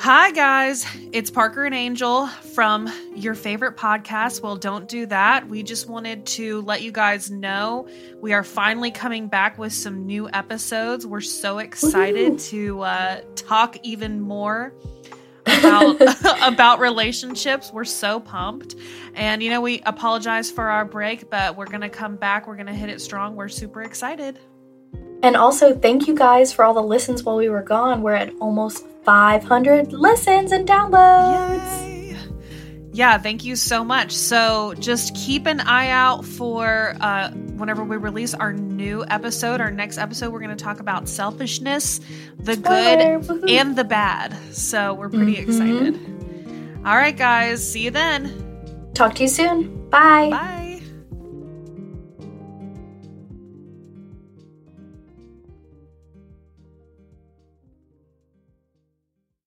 Hi, guys. It's Parker and Angel from your favorite podcast. Well, don't do that. We just wanted to let you guys know we are finally coming back with some new episodes. We're so excited Woo-hoo. to uh, talk even more about about relationships. We're so pumped. And you know, we apologize for our break, but we're going to come back. We're going to hit it strong. We're super excited. And also, thank you guys for all the listens while we were gone. We're at almost 500 listens and downloads. Yeah, thank you so much. So just keep an eye out for uh, whenever we release our new episode. Our next episode, we're going to talk about selfishness, the good Woo-hoo. and the bad. So we're pretty mm-hmm. excited. All right, guys. See you then. Talk to you soon. Bye. Bye.